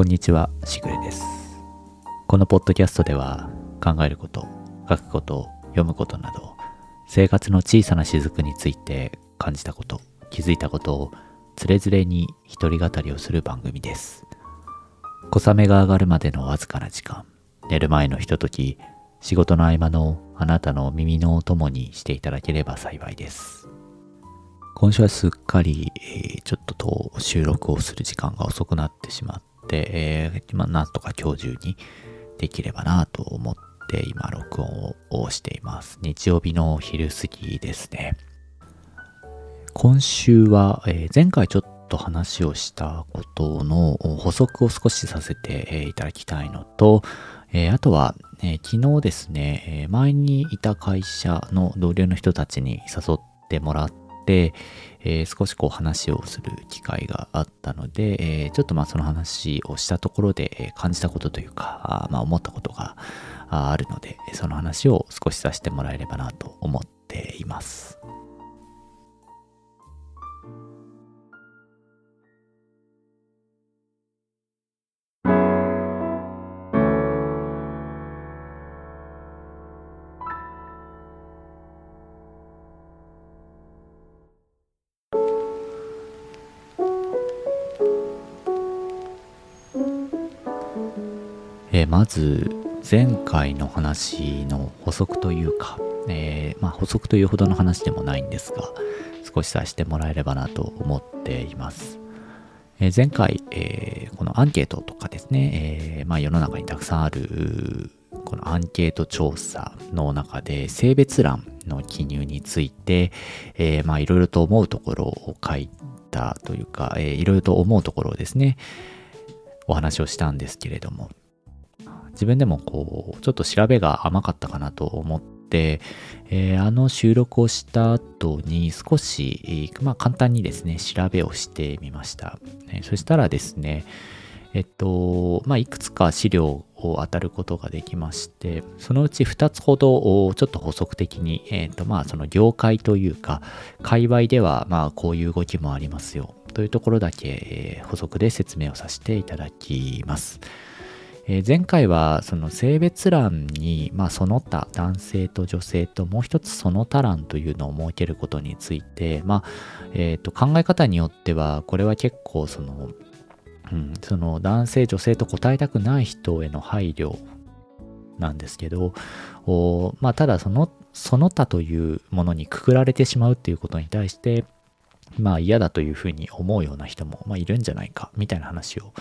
こんにちは、しぐれです。このポッドキャストでは考えること、書くこと、読むことなど、生活の小さな雫について感じたこと、気づいたことをつれづれに一人語りをする番組です。小雨が上がるまでのわずかな時間、寝る前のひととき、仕事の合間のあなたの耳のお供にしていただければ幸いです。今週はすっかり、えーちょっとと収録をする時間が遅くなってしまって、えーまあ、なんとか今日中にできればなと思って今録音をしています。日曜日の昼過ぎですね。今週は、えー前回ちょっと話をしたことの補足を少しさせてえいただきたいのと、えーあとは、えー昨日ですね、え前にいた会社の同僚の人たちに誘ってもらって、えー少しこう話をする機会があったので、えーちょっとまあその話をしたところで、感じたことというか、あまあ思ったことがあるので、その話を少しさせてもらえればなと思っています。まず前回の話の補足というか、えーまあ、補足というほどの話でもないんですが少しさせてもらえればなと思っています。え前回、えーこのアンケートとかですね、えまあ、世の中にたくさんあるこのアンケート調査の中で性別欄の記入について、えまあいろいろと思うところを書いたというか、えーいろいろと思うところをですねお話をしたんですけれども自分でもこうちょっと調べが甘かったかなと思って、えーあの収録をした後に少し、まあ、簡単にですね調べをしてみました、えーそしたらですねえっとまあいくつか資料を当たることができましてそのうち2つほどちょっと補足的に、えっとまあその業界というか界隈ではまあこういう動きもありますよというところだけ、補足で説明をさせていただきます。え前回はその性別欄に、まあ、その他男性と女性ともう一つその他欄というのを設けることについて、まあえーと考え方によってはこれは結構その,、うん、その男性女性と答えたくない人への配慮なんですけどおまあ、ただそのその他というものにくくられてしまうっていうことに対してまあ嫌だというふうに思うような人も、まあ、いるんじゃないかみたいな話を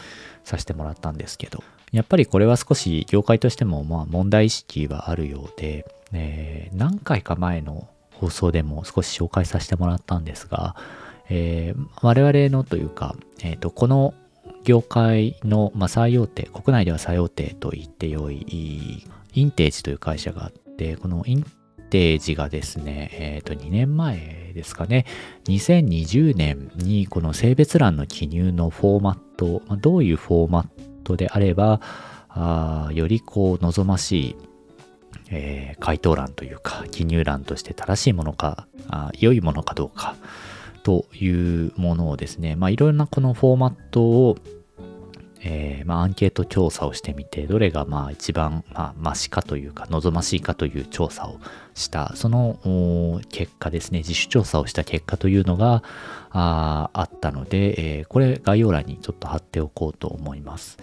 させてもらったんですけどやっぱりこれは少し業界としてもまあ問題意識はあるようで、えー何回か前の放送でも少し紹介させてもらったんですが、えー我々のというか、えーとこの業界の、まあ、最大手国内では最大手と言ってよいインテージという会社があってこのインテージがですね、えっ、と、2年前ですかね、2020年にこの性別欄の記入のフォーマット、どういうフォーマットであれば、あよりこう望ましい、えー回答欄というか記入欄として正しいものかあ良いものかどうかというものをですね、まあ、いろんなこのフォーマットをえーまあ、アンケート調査をしてみてどれがまあ一番まあマシかというか望ましいかという調査をしたその結果ですね自主調査をした結果というのがああったので、えーこれ概要欄にちょっと貼っておこうと思います。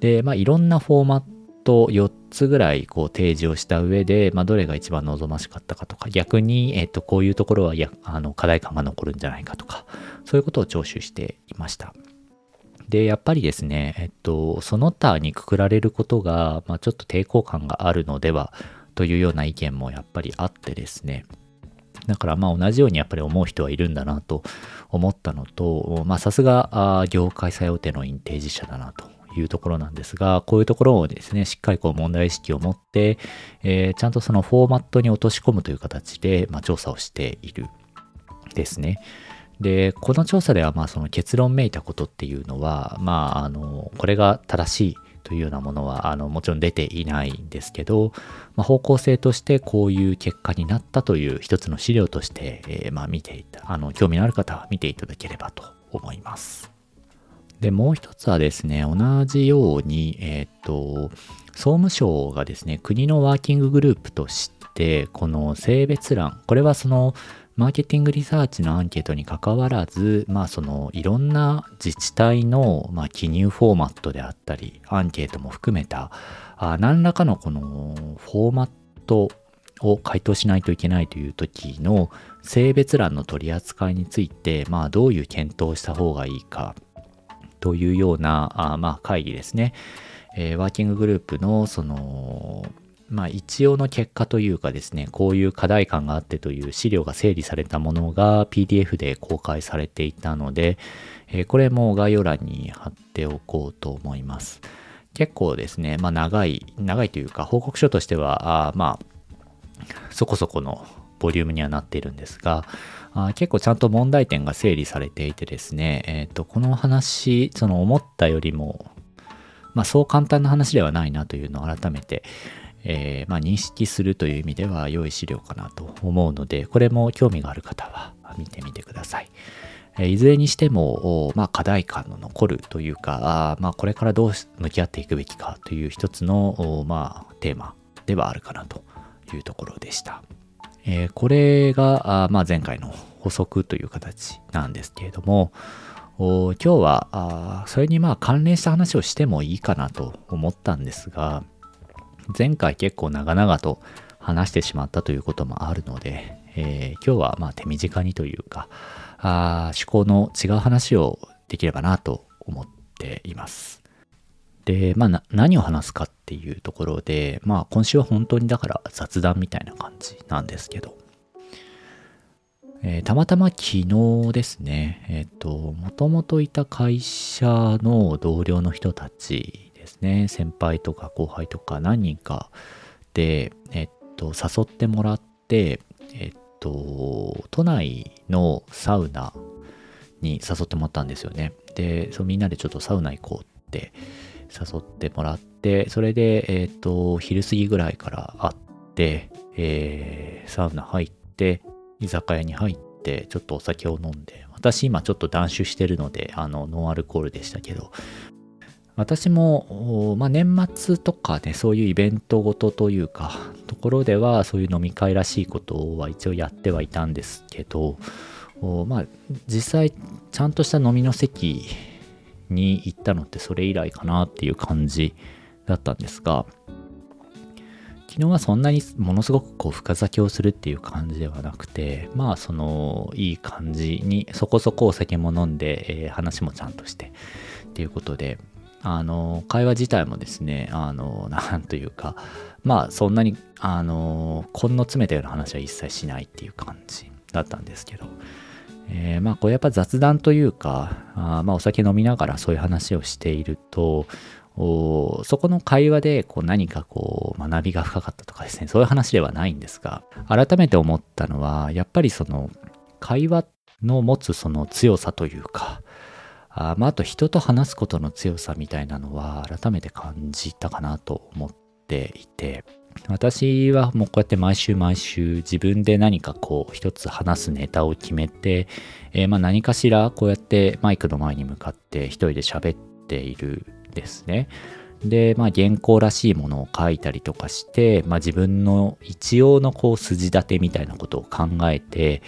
でまあいろんなフォーマット4つぐらいこう提示をした上で、まあ、どれが一番望ましかったかとか逆に、えっとこういうところはやあの課題感が残るんじゃないかとかそういうことを聴取していました。で、やっぱりですね、えっと、その他にくくられることが、まあ、ちょっと抵抗感があるのではというような意見もやっぱりあってですね、だからまあ同じようにやっぱり思う人はいるんだなと思ったのと、まあさすが業界最大手のインテージ社だなというところなんですが、こういうところをですね、しっかりこう問題意識を持って、えーちゃんとそのフォーマットに落とし込むという形で、まあ、調査をしているですね。で、この調査では、まあ、その結論めいたことっていうのは、まあ、あの、これが正しいというようなものは、あの、もちろん出ていないんですけど、まあ、方向性としてこういう結果になったという一つの資料として、えーまあ、見ていた、あの、興味のある方は見ていただければと思います。で、もう一つはですね、同じように、えっ、と、総務省がですね、国のワーキンググループとして、この性別欄、これはその、マーケティングリサーチのアンケートにかかわらず、まあそのいろんな自治体の、まあ、記入フォーマットであったり、アンケートも含めた、あ何らかのこのフォーマットを回答しないといけないという時の性別欄の取り扱いについて、まあどういう検討をした方がいいかというような、あまあ会議ですね。えー、ワーキンググループのそのまあ一応の結果というかですね、こういう課題感があってという資料が整理されたものが PDF で公開されていたので、えー、これも概要欄に貼っておこうと思います。結構ですね、まあ長い、長いというか報告書としては、あまあそこそこのボリュームにはなっているんですが、あ結構ちゃんと問題点が整理されていてですね、えっ、ー、と、この話、その思ったよりも、まあそう簡単な話ではないなというのを改めて、えー、まあ、認識するという意味では良い資料かなと思うので、これも興味がある方は見てみてください。えいずれにしても、まあ、課題感の残るというか、あまあ、これからどう向き合っていくべきかという一つの、まあ、テーマではあるかなというところでした。えー、これが、あまあ、前回の補足という形なんですけれども、今日はそれにまあ関連した話をしてもいいかなと思ったんですが、前回結構長々と話してしまったということもあるので、えー、今日はまあ手短にというか、あ趣向の違う話をできればなと思っています。で、まあ何を話すかっていうところで、まあ今週は本当にだから雑談みたいな感じなんですけど、えー、たまたま昨日ですね、えっ、ー、と、もともといた会社の同僚の人たちね先輩とか後輩とか何人かで、えっと、誘ってもらってえっと都内のサウナに誘ってもらったんですよね。でそうみんなでちょっとサウナ行こうって誘ってもらってそれでえっと昼過ぎぐらいから会ってえー、サウナ入って居酒屋に入ってちょっとお酒を飲んで私今ちょっと断酒してるのであのノンアルコールでしたけど私も、まあ、年末とかね、そういうイベントごとというか、ところではそういう飲み会らしいことは一応やってはいたんですけど、まあ、実際ちゃんとした飲みの席に行ったのってそれ以来かなっていう感じだったんですが、昨日はそんなにものすごくこう深酒をするっていう感じではなくて、まあそのいい感じにそこそこお酒も飲んで、えー、話もちゃんとしてっていうことで、あの、会話自体もですね、あの、なんというか、まあ、そんなに、あの、根の詰めたような話は一切しないっていう感じだったんですけど、えー、まあ、これやっぱ雑談というか、あまあ、お酒飲みながらそういう話をしていると、そこの会話でこう何かこう学びが深かったとかですね、そういう話ではないんですが、改めて思ったのは、やっぱりその会話の持つその強さというか、あまあ、あと人と話すことの強さみたいなのは改めて感じたかなと思っていて、私はもうこうやって毎週毎週自分で何かこう一つ話すネタを決めて、えー、まあ何かしらこうやってマイクの前に向かって一人で喋っているですね。で、まあ原稿らしいものを書いたりとかして、まあ自分の一応のこう筋立てみたいなことを考えて、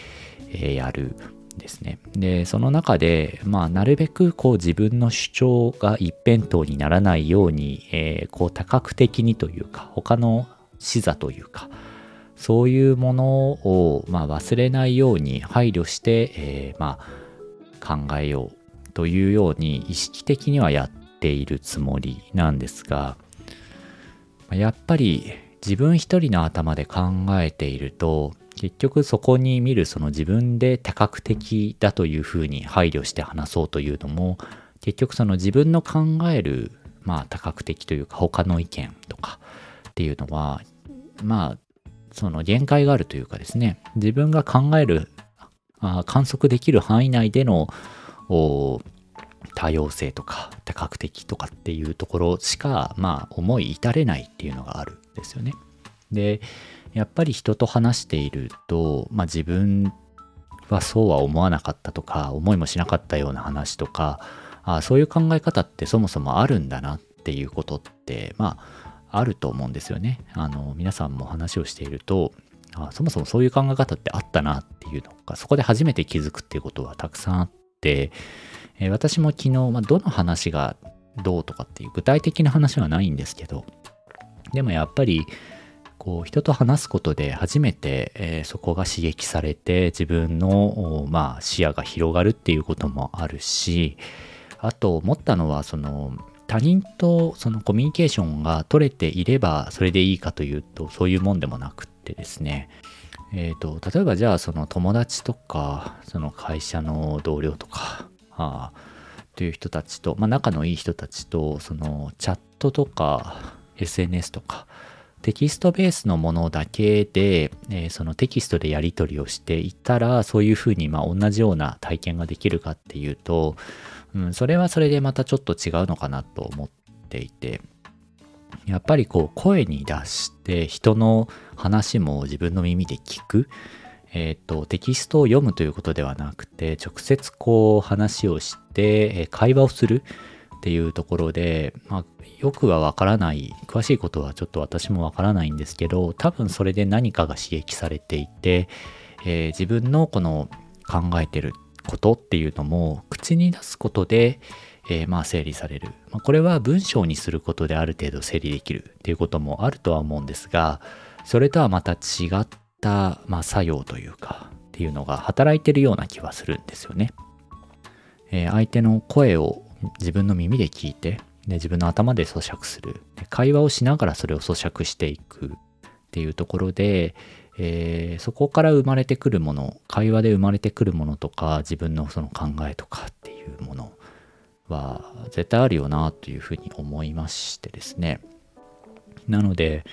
やる。ですね。で、その中で、まあ、なるべくこう自分の主張が一辺倒にならないように、えー、こう多角的にというか、他の視座というか、そういうものを、まあ、忘れないように配慮して、えー、まあ、考えようというように意識的にはやっているつもりなんですが、やっぱり自分一人の頭で考えていると結局そこに見るその自分で多角的だというふうに配慮して話そうというのも結局その自分の考えるまあ多角的というか他の意見とかっていうのはまあその限界があるというかですね自分が考えるあ観測できる範囲内での多様性とか多角的とかっていうところしかまあ思い至れないっていうのがあるんですよね。でやっぱり人と話していると、まあ、自分はそうは思わなかったとか思いもしなかったような話とかあそういう考え方ってそもそもあるんだなっていうことってまああると思うんですよね。あの皆さんも話をしているとあそもそもそういう考え方ってあったなっていうのがそこで初めて気づくっていうことはたくさんあって、えー、私も昨日、まあ、どの話がどうとかっていう具体的な話はないんですけどでもやっぱりこう人と話すことで初めて、えー、そこが刺激されて自分の、まあ、視野が広がるっていうこともあるしあと思ったのはその他人とそのコミュニケーションが取れていればそれでいいかというとそういうもんでもなくってですね。えーと、例えばじゃあその友達とかその会社の同僚とかあという人たちと、まあ、仲のいい人たちとそのチャットとか SNS とかテキストベースのものだけで、えー、そのテキストでやり取りをしていたらそういうふうにまあ同じような体験ができるかっていうと、うん、それはそれでまたちょっと違うのかなと思っていて。やっぱりこう声に出して人の話も自分の耳で聞く、え、ー、とテキストを読むということではなくて直接こう話をして会話をする。っていうところで、まあ、よくはわからない詳しいことはちょっと私もわからないんですけど多分それで何かが刺激されていて、えー、自分のこの考えてることっていうのも口に出すことで、えー、まあ整理される、まあ、これは文章にすることである程度整理できるっていうこともあるとは思うんですがそれとはまた違った、まあ、作用というかっていうのが働いてるような気はするんですよね、えー、相手の声を自分の耳で聞いてで自分の頭で咀嚼する会話をしながらそれを咀嚼していくっていうところで、えー、そこから生まれてくるもの会話で生まれてくるものとか自分のその考えとかっていうものは絶対あるよなというふうに思いましてですね。なので、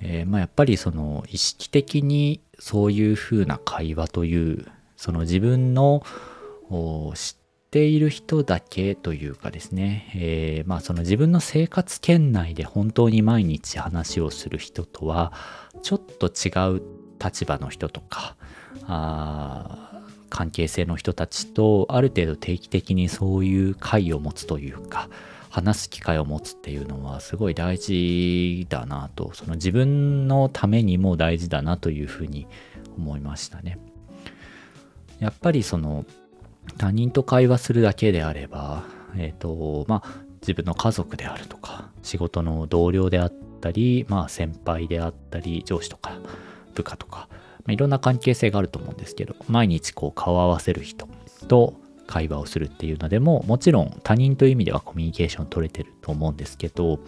えー、まあ、やっぱりその意識的にそういうふうな会話というその自分の知っている人だけというかですね、えー、まあその自分の生活圏内で本当に毎日話をする人とはちょっと違う立場の人とかあ関係性の人たちとある程度定期的にそういう会を持つというか話す機会を持つっていうのはすごい大事だなとその自分のためにも大事だなというふうに思いましたね。やっぱりその他人と会話するだけであればえっ、ー、とまあ自分の家族であるとか仕事の同僚であったりまあ先輩であったり上司とか部下とかまあ、いろんな関係性があると思うんですけど、毎日こう顔を合わせる人と会話をするっていうのでも、もちろん他人という意味ではコミュニケーション取れてると思うんですけど、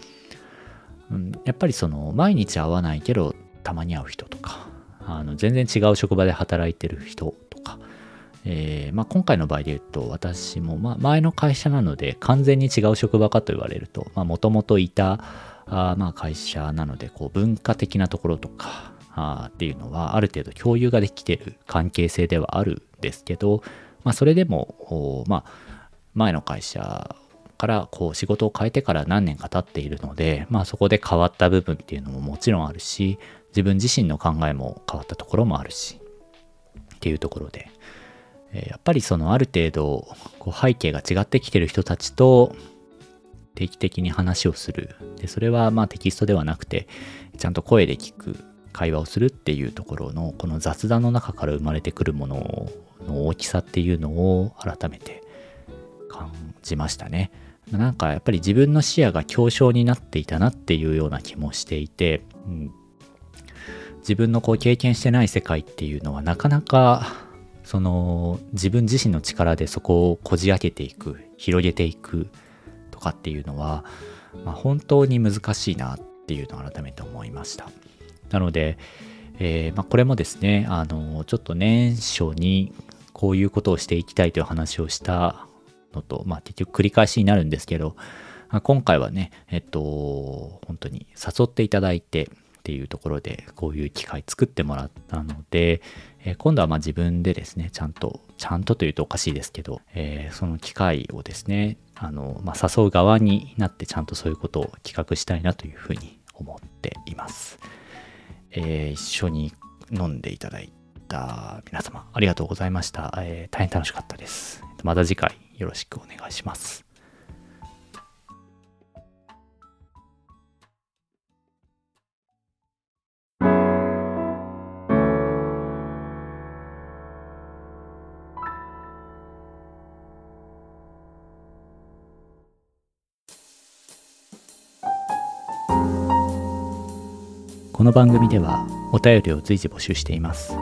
うん、やっぱりその毎日会わないけどたまに会う人とか、あの全然違う職場で働いてる人、えー、まあ、今回の場合で言うと私もま前の会社なので完全に違う職場かと言われるともともといたあまあ会社なのでこう文化的なところとかあっていうのはある程度共有ができてる関係性ではあるんですけど、まあ、それでも、まあ、前の会社からこう仕事を変えてから何年か経っているので、まあ、そこで変わった部分っていうのももちろんあるし自分自身の考えも変わったところもあるしっていうところで、やっぱりそのある程度こう背景が違ってきてる人たちと定期的に話をするでそれはまあテキストではなくてちゃんと声で聞く会話をするっていうところのこの雑談の中から生まれてくるものの大きさっていうのを改めて感じましたね。なんかやっぱり自分の視野が強小になっていたなっていうような気もしていて、うん、自分のこう経験してない世界っていうのはなかなかその自分自身の力でそこをこじ開けていく広げていくとかっていうのは、まあ、本当に難しいなっていうのを改めて思いました。なので、えー、まあ、これもですね、あの、ちょっと年初にこういうことをしていきたいという話をしたのと、まあ、結局繰り返しになるんですけど、今回はね、えっと、本当に誘っていただいてっていうところで、こういう機会作ってもらったので、えー、今度はま自分でですね、ちゃんと、ちゃんとというとおかしいですけど、えー、その機会をですね、あの、まあ、誘う側になってちゃんとそういうことを企画したいなというふうに思っています。えー、一緒に飲んでいただいた皆様、ありがとうございました。え、大変楽しかったです。また次回よろしくお願いします。この番組ではお便りを随時募集しています。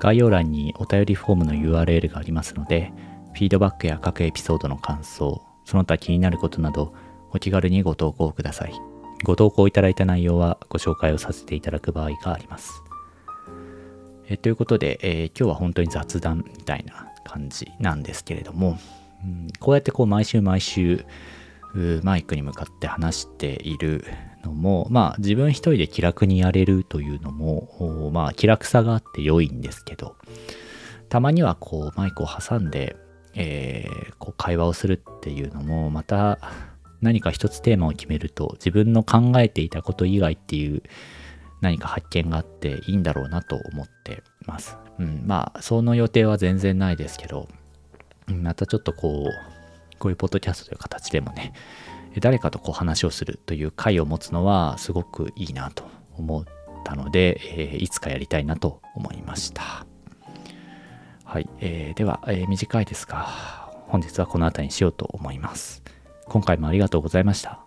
概要欄にお便りフォームの URL がありますのでフィードバックや各エピソードの感想その他気になることなどお気軽にご投稿ください。ご投稿いただいた内容はご紹介をさせていただく場合があります。えということで、えー、今日は本当に雑談みたいな感じなんですけれども、うん、こうやってこう毎週毎週マイクに向かって話しているのもまあ自分一人で気楽にやれるというのもまあ気楽さがあって良いんですけどたまにはこうマイクを挟んで、えー、こう会話をするっていうのもまた何か一つテーマを決めると自分の考えていたこと以外っていう何か発見があっていいんだろうなと思ってます。うん、まあその予定は全然ないですけどまたちょっとこうこういうポッドキャストという形でもね、誰かとこう話をするという会を持つのはすごくいいなと思ったので、え、いつかやりたいなと思いました。はい、えー、では、えー、短いですが、本日はこの辺りにしようと思います。今回もありがとうございました。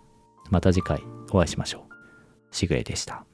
また次回お会いしましょう。しぐれでした。